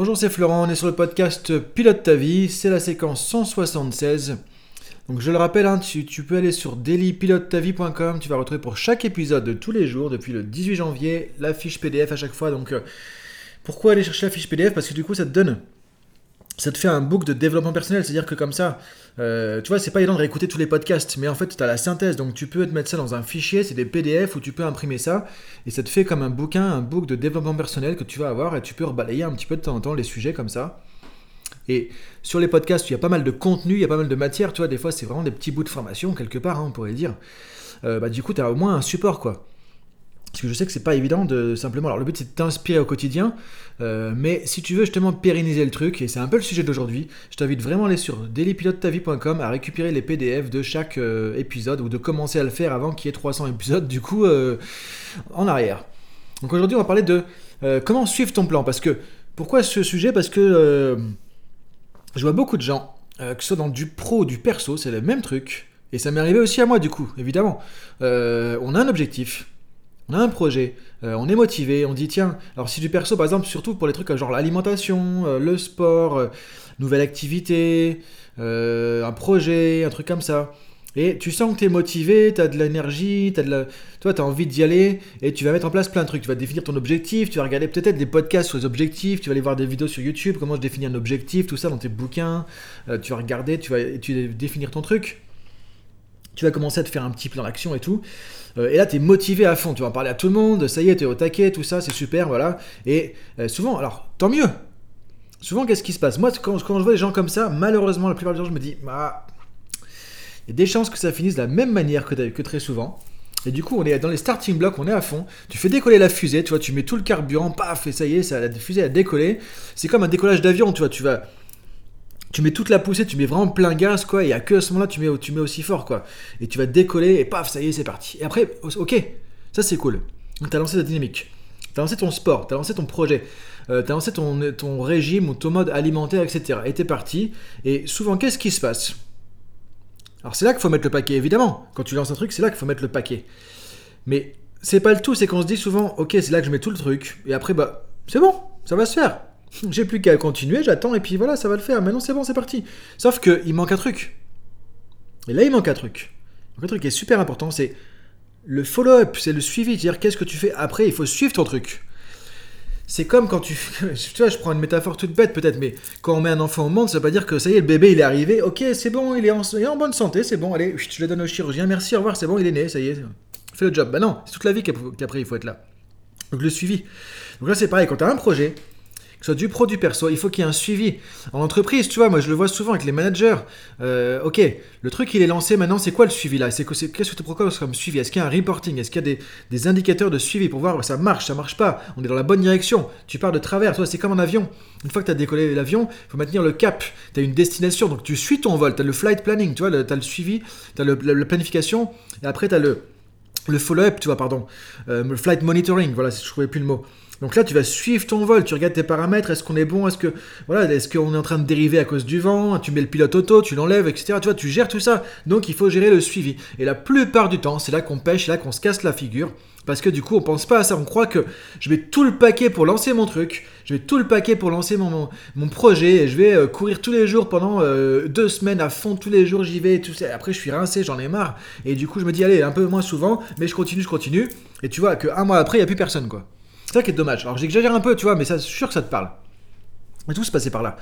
Bonjour, c'est Florent, on est sur le podcast Pilote ta vie, c'est la séquence 176. Donc je le rappelle, hein, tu, peux aller sur dailypilotetavie.com, tu vas retrouver pour chaque épisode de tous les jours, depuis le 18 janvier, la fiche PDF à chaque fois. Donc euh, pourquoi aller chercher la fiche PDF Parce que du coup ça te donne ça te fait un book de développement personnel, c'est-à-dire que comme ça, euh, tu vois, c'est pas évident de réécouter tous les podcasts, mais en fait, tu as la synthèse, donc tu peux te mettre ça dans un fichier, c'est des PDF où tu peux imprimer ça, et ça te fait comme un bouquin, un book de développement personnel que tu vas avoir, et tu peux rebalayer un petit peu de temps en temps les sujets comme ça. Et sur les podcasts, il y a pas mal de contenu, il y a pas mal de matière, tu vois, des fois, c'est vraiment des petits bouts de formation, quelque part, hein, on pourrait dire. Euh, bah, du coup, tu as au moins un support, quoi. Parce que je sais que c'est pas évident de simplement. Alors le but c'est de t'inspirer au quotidien, euh, mais si tu veux justement pérenniser le truc, et c'est un peu le sujet d'aujourd'hui, je t'invite vraiment à aller sur dailypilotetavie.com à récupérer les PDF de chaque euh, épisode ou de commencer à le faire avant qu'il y ait 300 épisodes du coup euh, en arrière. Donc aujourd'hui on va parler de comment suivre ton plan. Parce que pourquoi ce sujet? Parce que je vois beaucoup de gens, que ce soit dans du pro ou du perso, c'est le même truc. Et ça m'est arrivé aussi à moi du coup, évidemment. on a un objectif on a un projet, euh, on est motivé, on dit tiens, alors si du perso par exemple, surtout pour les trucs genre l'alimentation, euh, le sport, euh, nouvelle activité, un projet, un truc comme ça. Et tu sens que tu es motivé, tu as de l'énergie, tu de toi tu as envie d'y aller et tu vas mettre en place plein de trucs. Tu vas définir ton objectif, tu vas regarder peut-être des podcasts sur les objectifs, tu vas aller voir des vidéos sur YouTube, comment je définis un objectif, tout ça dans tes bouquins, tu vas regarder, tu vas, tu vas définir ton truc tu vas commencer à te faire un petit plan d'action et tout. Euh, et là, tu es motivé à fond, tu vas en parler à tout le monde, ça y est, tu es au taquet, tout ça, c'est super, voilà. Et euh, souvent, alors, tant mieux. Souvent, qu'est-ce qui se passe? Moi, quand, je vois des gens comme ça, malheureusement, la plupart du temps, je me dis, bah, il y a des chances que ça finisse de la même manière que, très souvent. Et du coup, on est dans les starting blocks, on est à fond. Tu fais décoller la fusée, tu vois, tu mets tout le carburant, paf, et ça y est, la fusée a décollé. C'est comme un décollage d'avion, tu vois, tu vas tu mets toute la poussée, tu mets vraiment plein gaz, quoi, et à que ce moment-là, tu mets, tu mets aussi fort, quoi. Et tu vas décoller, et paf, ça y est, c'est parti. Et après, ok, ça c'est cool. Donc, tu as lancé ta dynamique. Tu as lancé ton sport, tu as lancé ton projet, euh, tu as lancé ton, ton régime ou ton mode alimentaire, etc. Et tu es parti. Et souvent, qu'est-ce qui se passe? Alors, c'est là qu'il faut mettre le paquet, évidemment. Quand tu lances un truc, c'est là qu'il faut mettre le paquet. Mais c'est pas le tout, c'est qu'on se dit souvent, ok, c'est là que je mets tout le truc. Et après, bah, c'est bon, ça va se faire. J'ai plus qu'à continuer, j'attends, et puis voilà, ça va le faire. Maintenant, c'est bon, c'est parti. Sauf qu'il manque un truc. Et là, il manque un truc. un truc qui est super important, c'est le follow-up, c'est le suivi. C'est-à-dire, qu'est-ce que tu fais après? Il faut suivre ton truc. C'est comme quand tu... Tu vois, je prends une métaphore toute bête peut-être, mais quand on met un enfant au monde, ça veut pas dire que ça y est, le bébé, il est arrivé. Ok, c'est bon, il est en, bonne santé, c'est bon, allez, je le donne au chirurgien, merci, au revoir, c'est bon, il est né, ça y est. Fais le job. Bah non, c'est toute la vie qu'après, il faut être là. Donc le suivi. Donc là, c'est pareil, quand tu as un projet, que ce soit du pro, du perso, il faut qu'il y ait un suivi. En entreprise, tu vois, moi je le vois souvent avec les managers. Euh, ok, le truc il est lancé maintenant, c'est quoi le suivi là? C'est qu'est-ce que tu proposes comme suivi? Est-ce qu'il y a un reporting? Est-ce qu'il y a des, indicateurs de suivi pour voir ça marche, ça marche pas? On est dans la bonne direction. Tu pars de travers, toi c'est comme un avion. Une fois que tu as décollé l'avion, il faut maintenir le cap. Tu as une destination, donc tu suis ton vol. Tu as le flight planning, tu vois, tu as le suivi, tu as le, la, planification, et après tu as le, le follow-up, tu vois, pardon. Euh, le flight monitoring, voilà, je trouvais plus le mot. Donc là, tu vas suivre ton vol, tu regardes tes paramètres, est-ce qu'on est bon, est-ce que voilà, est-ce qu'on est en train de dériver à cause du vent, tu mets le pilote auto, tu l'enlèves, etc. Tu vois, tu gères tout ça. Donc il faut gérer le suivi. Et la plupart du temps, c'est là qu'on pêche, là qu'on se casse la figure. Parce que du coup, on pense pas à ça. On croit que je mets tout le paquet pour lancer mon truc, je mets tout le paquet pour lancer mon, mon, projet, et je vais euh, courir tous les jours pendant euh, deux semaines à fond, tous les jours j'y vais, et tout ça. Après, je suis rincé, j'en ai marre. Et du coup, je me dis, allez, un peu moins souvent, mais je continue, je continue. Et tu vois qu'un mois après, il n'y a plus personne, quoi. C'est ça qui est dommage. Alors j'exagère un peu, tu vois, mais ça, je suis sûr que ça te parle. Et tout se passait par là.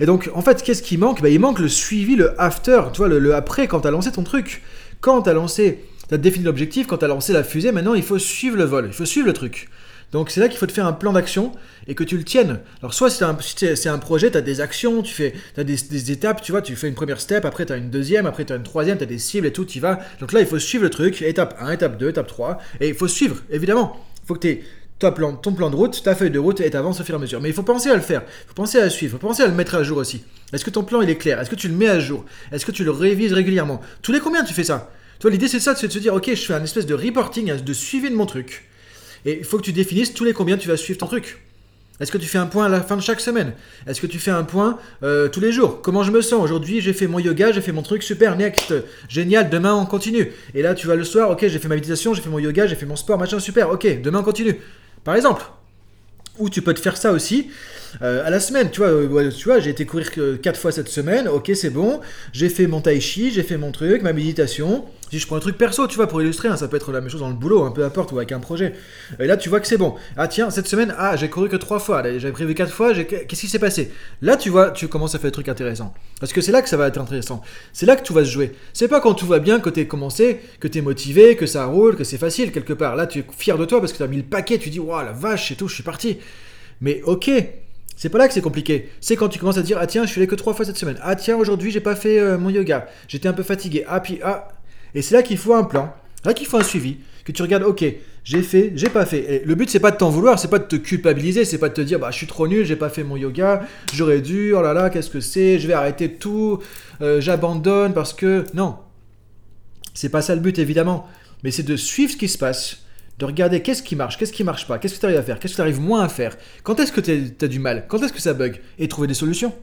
Et donc, en fait, qu'est-ce qui manque? Bah, Il manque le suivi, le after, tu vois, le, après, quand tu as lancé ton truc. Quand tu as lancé, tu as défini l'objectif, quand tu as lancé la fusée, maintenant, il faut suivre le vol, il faut suivre le truc. Donc, c'est là qu'il faut te faire un plan d'action et que tu le tiennes. Alors, soit c'est un, un projet, tu as des actions, tu fais, as des, des, étapes, tu vois, tu fais une première step, après tu as une deuxième, après tu as une troisième, tu as des cibles et tout, tu vas. Donc là, il faut suivre le truc, étape 1, étape 2, étape 3, et il faut suivre, évidemment. Il faut que tu ton plan de route, ta feuille de route et t'avances au fur et à mesure. Mais il faut penser à le faire, il faut penser à le suivre, il faut penser à le mettre à jour aussi. Est-ce que ton plan il est clair? Est-ce que tu le mets à jour? Est-ce que tu le révises régulièrement? Tous les combien tu fais ça? Toi l'idée c'est ça, c'est de se dire ok je fais un espèce de reporting, de suivi de mon truc. Et il faut que tu définisses tous les combien tu vas suivre ton truc. Est-ce que tu fais un point à la fin de chaque semaine? Est-ce que tu fais un point euh, tous les jours? Comment je me sens? Aujourd'hui, j'ai fait mon yoga, j'ai fait mon truc, super, next, génial, demain on continue. Et là, tu vas le soir, ok, j'ai fait ma méditation, j'ai fait mon yoga, j'ai fait mon sport, machin, super, ok, demain on continue. Par exemple. Ou tu peux te faire ça aussi. Euh, à la semaine, tu vois, euh, tu vois j'ai été courir 4 fois cette semaine, ok, c'est bon, j'ai fait mon tai chi, j'ai fait mon truc, ma méditation. Si je prends un truc perso, tu vois, pour illustrer, hein, ça peut être la même chose dans le boulot, un peu importe, ou avec un projet. Et là, tu vois que c'est bon. Ah tiens, cette semaine, ah, j'ai couru que 3 fois, j'avais prévu 4 fois, qu'est-ce qui s'est passé? Là, tu vois, tu commences à faire des trucs intéressants. Parce que c'est là que ça va être intéressant. C'est là que tout va se jouer. C'est pas quand tout va bien, que t'es commencé, que t'es motivé, que ça roule, que c'est facile quelque part. Là, tu es fier de toi parce que t'as mis le paquet, tu dis, waouh, la vache et tout, je suis parti. Mais ok, c'est pas là que c'est compliqué. C'est quand tu commences à dire ah tiens, je suis allé que trois fois cette semaine. Ah tiens, aujourd'hui j'ai pas fait euh, mon yoga. J'étais un peu fatigué. Ah puis ah. Et c'est là qu'il faut un plan. Là qu'il faut un suivi. Que tu regardes, ok, j'ai fait, j'ai pas fait. Et le but c'est pas de t'en vouloir, c'est pas de te culpabiliser, c'est pas de te dire bah je suis trop nul, j'ai pas fait mon yoga, j'aurais dû, oh là là, qu'est-ce que c'est, je vais arrêter tout, euh, j'abandonne parce que non. C'est pas ça le but évidemment, mais c'est de suivre ce qui se passe, de regarder qu'est-ce qui marche, qu'est-ce qui marche pas, qu'est-ce que tu arrives à faire, qu'est-ce que tu arrives moins à faire, quand est-ce que tu as du mal, quand est-ce que ça bug, et trouver des solutions.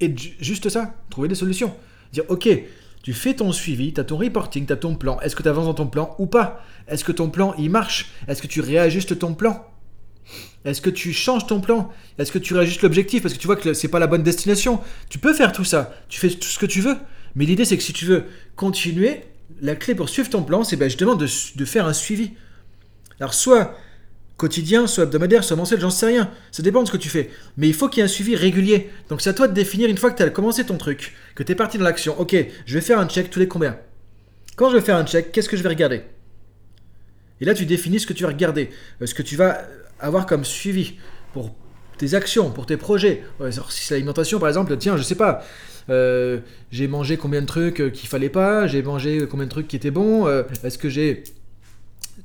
Et juste ça, trouver des solutions. Dire, ok, tu fais ton suivi, tu as ton reporting, tu as ton plan, est-ce que tu avances dans ton plan ou pas? Est-ce que ton plan, il marche? Est-ce que tu réajustes ton plan? Est-ce que tu changes ton plan? Est-ce que tu réajustes l'objectif? Parce que tu vois que c'est pas la bonne destination. Tu peux faire tout ça. Tu fais tout ce que tu veux. Mais l'idée, c'est que si tu veux continuer, la clé pour suivre ton plan, c'est ben, justement de, faire un suivi. Alors, soit quotidien, soit hebdomadaire, soit mensuel, j'en sais rien. Ça dépend de ce que tu fais. Mais il faut qu'il y ait un suivi régulier. Donc, c'est à toi de définir une fois que tu as commencé ton truc, que tu es parti dans l'action. Ok, je vais faire un check tous les combien? Quand je vais faire un check, qu'est-ce que je vais regarder? Et là, tu définis ce que tu vas regarder, euh, ce que tu vas avoir comme suivi pour tes actions, pour tes projets. si c'est l'alimentation, par exemple, tiens, je sais pas, euh, j'ai mangé combien de trucs euh, qu'il fallait pas, j'ai mangé combien de trucs qui étaient bons, euh, est-ce que j'ai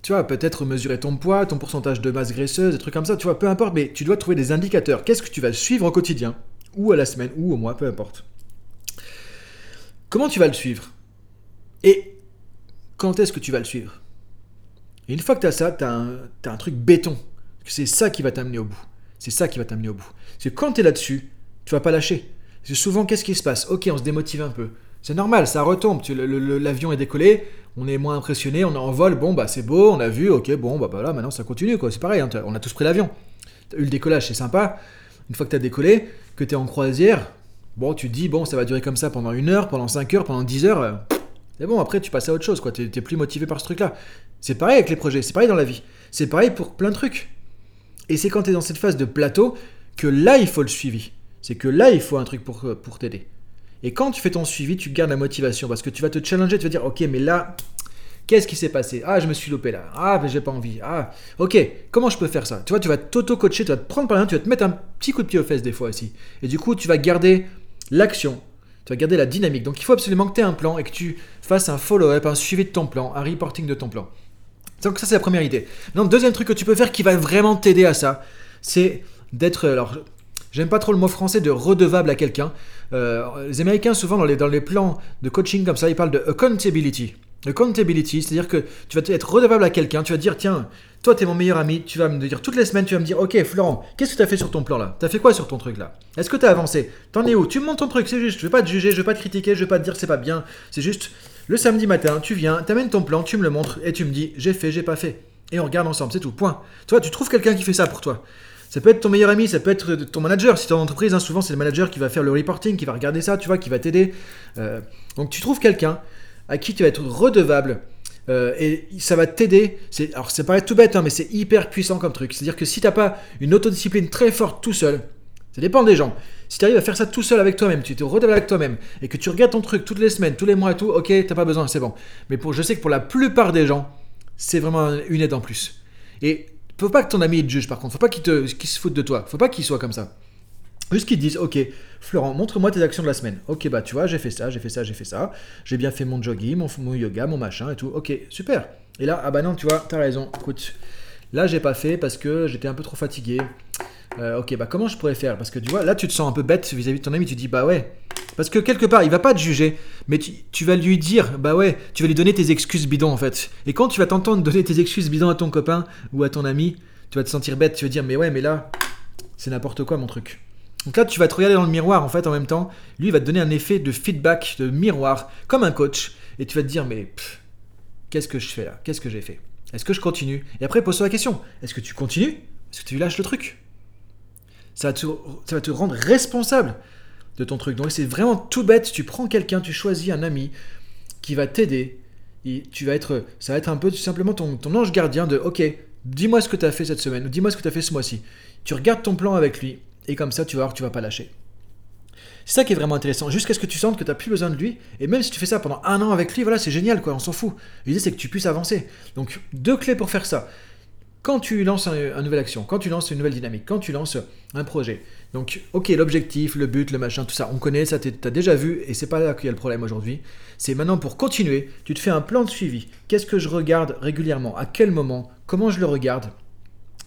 tu vois, peut-être mesurer ton poids, ton pourcentage de masse graisseuse, des trucs comme ça, tu vois, peu importe, mais tu dois trouver des indicateurs. Qu'est-ce que tu vas suivre au quotidien, ou à la semaine, ou au mois, peu importe. Comment tu vas le suivre? Et quand est-ce que tu vas le suivre? Et une fois que tu as ça, tu as, as, un truc béton. C'est ça qui va t'amener au bout. C'est ça qui va t'amener au bout. Que quand tu es là-dessus, tu vas pas lâcher souvent, qu'est-ce qui se passe? Ok, on se démotive un peu. C'est normal, ça retombe. L'avion est décollé, on est moins impressionné, on est en vol, bon, bah c'est beau, on a vu, ok, bon, bah, voilà, maintenant ça continue, quoi. C'est pareil, hein, on a tous pris l'avion. T'as eu le décollage, c'est sympa. Une fois que tu as décollé, que tu es en croisière, bon, tu te dis, bon, ça va durer comme ça pendant une heure, pendant cinq heures, pendant dix heures. Euh, c'est bon, après tu passes à autre chose, quoi. Tu es plus motivé par ce truc-là. C'est pareil avec les projets, c'est pareil dans la vie. C'est pareil pour plein de trucs. Et c'est quand tu es dans cette phase de plateau que là, il faut le suivi c'est que là, il faut un truc pour, pour t'aider. Et quand tu fais ton suivi, tu gardes la motivation parce que tu vas te challenger, tu vas dire, ok, mais là, qu'est-ce qui s'est passé? Ah, je me suis loupé là. Ah, mais j'ai pas envie. Ah, ok, comment je peux faire ça? Tu vois, tu vas t'auto-coacher, tu vas te prendre par la main, tu vas te mettre un petit coup de pied aux fesses des fois aussi. Et du coup, tu vas garder l'action, tu vas garder la dynamique. Donc il faut absolument que tu aies un plan et que tu fasses un follow-up, un suivi de ton plan, un reporting de ton plan. Donc ça, c'est la première idée. Donc, deuxième truc que tu peux faire qui va vraiment t'aider à ça, c'est d'être... Alors, J'aime pas trop le mot français de redevable à quelqu'un. Euh, les Américains, souvent, dans les, dans les plans de coaching comme ça, ils parlent de accountability. Accountability, c'est-à-dire que tu vas être redevable à quelqu'un, tu vas dire, tiens, toi, tu es mon meilleur ami, tu vas me dire toutes les semaines, tu vas me dire, ok, Florent, qu'est-ce que tu as fait sur ton plan là? Tu as fait quoi sur ton truc là? Est-ce que tu as avancé? T'en es où? Tu me montres ton truc, c'est juste, je vais pas te juger, je vais pas te critiquer, je vais pas te dire c'est pas bien, c'est juste, le samedi matin, tu viens, t'amènes ton plan, tu me le montres et tu me dis, j'ai fait, j'ai pas fait. Et on regarde ensemble, c'est tout, point. Toi, tu trouves quelqu'un qui fait ça pour toi. Ça peut être ton meilleur ami, ça peut être ton manager. Si tu es en entreprise, hein, souvent c'est le manager qui va faire le reporting, qui va regarder ça, tu vois, qui va t'aider. Euh, donc tu trouves quelqu'un à qui tu vas être redevable. Euh, et ça va t'aider. Alors ça paraît tout bête, hein, mais c'est hyper puissant comme truc. C'est-à-dire que si tu n'as pas une autodiscipline très forte tout seul, ça dépend des gens. Si tu arrives à faire ça tout seul avec toi-même, tu es redevable avec toi-même, et que tu regardes ton truc toutes les semaines, tous les mois et tout, ok, t'as pas besoin, c'est bon. Mais pour, je sais que pour la plupart des gens, c'est vraiment une aide en plus. Et faut pas que ton ami te juge par contre, faut pas qu'il te, se foute de toi, faut pas qu'il soit comme ça. Juste qu'ils te disent, ok, Florent, montre-moi tes actions de la semaine. Ok, bah tu vois, j'ai fait ça, j'ai fait ça, j'ai fait ça, j'ai bien fait mon jogging, mon, yoga, mon machin et tout. Ok, super. Et là, ah bah non, tu vois, t'as raison. Écoute, là j'ai pas fait parce que j'étais un peu trop fatigué. Euh, ok, bah comment je pourrais faire? Parce que tu vois, là tu te sens un peu bête vis-à-vis de ton ami, tu dis, bah ouais. Parce que quelque part, il va pas te juger, mais tu, vas lui dire, bah ouais, tu vas lui donner tes excuses bidons en fait. Et quand tu vas t'entendre donner tes excuses bidons à ton copain ou à ton ami, tu vas te sentir bête, tu vas dire, mais ouais, mais là, c'est n'importe quoi mon truc. Donc là, tu vas te regarder dans le miroir en fait en même temps. Lui, va te donner un effet de feedback, de miroir, comme un coach. Et tu vas te dire, mais qu'est-ce que je fais là? Qu'est-ce que j'ai fait? Est-ce que je continue? Et après, pose-toi la question est-ce que tu continues? Est-ce que tu lâches le truc? Ça va te, rendre responsable de ton truc. Donc c'est vraiment tout bête. Tu prends quelqu'un, tu choisis un ami qui va t'aider. Et tu vas être, ça va être un peu tout simplement ton, ton ange gardien de OK, dis-moi ce que tu as fait cette semaine, ou dis-moi ce que tu as fait ce mois-ci. Tu regardes ton plan avec lui, et comme ça, tu vas voir que tu vas pas lâcher. C'est ça qui est vraiment intéressant, jusqu'à ce que tu sentes que tu n'as plus besoin de lui, et même si tu fais ça pendant un an avec lui, voilà, c'est génial, quoi, on s'en fout. L'idée, c'est que tu puisses avancer. Donc, deux clés pour faire ça. Quand tu lances une nouvelle action, quand tu lances une nouvelle dynamique, quand tu lances un projet. Donc, ok, l'objectif, le but, le machin, tout ça, on connaît, ça tu as déjà vu, et c'est pas là qu'il y a le problème aujourd'hui. C'est maintenant pour continuer, tu te fais un plan de suivi. Qu'est-ce que je regarde régulièrement? À quel moment? Comment je le regarde?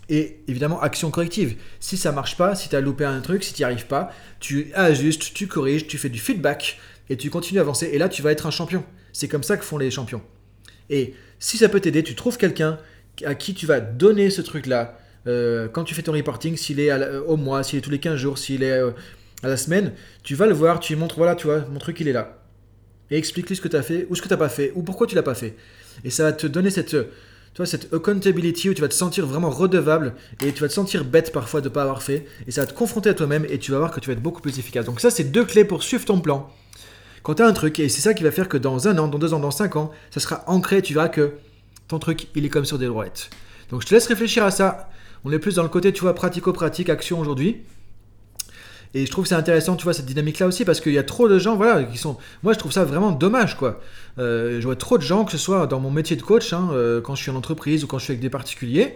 Et évidemment, action corrective. Si ça marche pas, si tu as loupé un truc, si tu n'y arrives pas, tu ajustes, tu corriges, tu fais du feedback et tu continues à avancer. Et là, tu vas être un champion. C'est comme ça que font les champions. Et si ça peut t'aider, tu trouves quelqu'un à qui tu vas donner ce truc-là. Euh, quand tu fais ton reporting, s'il est au mois, s'il est tous les 15 jours, s'il est euh, à la semaine, tu vas le voir, tu lui montres, voilà, tu vois, mon truc, il est là. Et explique-lui ce que tu as fait, ou ce que tu n'as pas fait, ou pourquoi tu l'as pas fait. Et ça va te donner cette tu vois, cette accountability où tu vas te sentir vraiment redevable et tu vas te sentir bête parfois de ne pas avoir fait. Et ça va te confronter à toi-même et tu vas voir que tu vas être beaucoup plus efficace. Donc ça, c'est deux clés pour suivre ton plan. Quand tu as un truc, et c'est ça qui va faire que dans un an, dans deux ans, dans cinq ans, ça sera ancré, tu verras que ton truc, il est comme sur des roulettes. Donc je te laisse réfléchir à ça. On est plus dans le côté, tu vois, pratico-pratique, action aujourd'hui. Et je trouve que c'est intéressant, tu vois, cette dynamique-là aussi, parce qu'il y a trop de gens, voilà, qui sont. Moi, je trouve ça vraiment dommage, quoi. Euh, je vois trop de gens, que ce soit dans mon métier de coach, hein, euh, quand je suis en entreprise ou quand je suis avec des particuliers,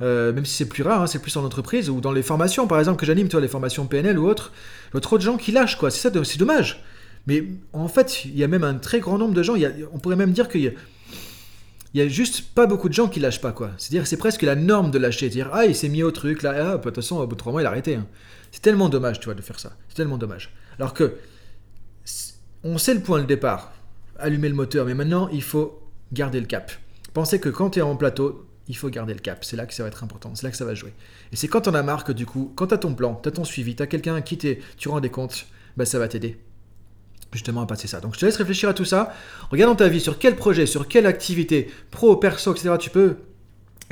euh, même si c'est plus rare, hein, c'est plus en entreprise, ou dans les formations, par exemple, que j'anime, tu vois, les formations PNL ou autres, je vois trop de gens qui lâchent, quoi. C'est ça, c'est dommage. Mais en fait, il y a même un très grand nombre de gens, on pourrait même dire qu'il y a il y a juste pas beaucoup de gens qui lâchent pas quoi. C'est-à-dire c'est presque la norme de lâcher, dire ah il s'est mis au truc là, ah, bah, de toute façon au bout de trois mois il a arrêté. Hein. C'est tellement dommage tu vois de faire ça, c'est tellement dommage. Alors que on sait le point de départ, allumer le moteur, mais maintenant il faut garder le cap. Pensez que quand tu es en plateau, il faut garder le cap. C'est là que ça va être important, c'est là que ça va jouer. Et c'est quand on a marre que du coup, quand tu as ton plan, tu as ton suivi, tu as quelqu'un à qui tu rends des comptes, bah, ça va t'aider justement à passer ça. Donc je te laisse réfléchir à tout ça. Regarde dans ta vie sur quel projet, sur quelle activité, pro, perso, etc. Tu peux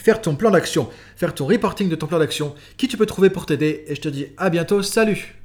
faire ton plan d'action, faire ton reporting de ton plan d'action, qui tu peux trouver pour t'aider. Et je te dis à bientôt, salut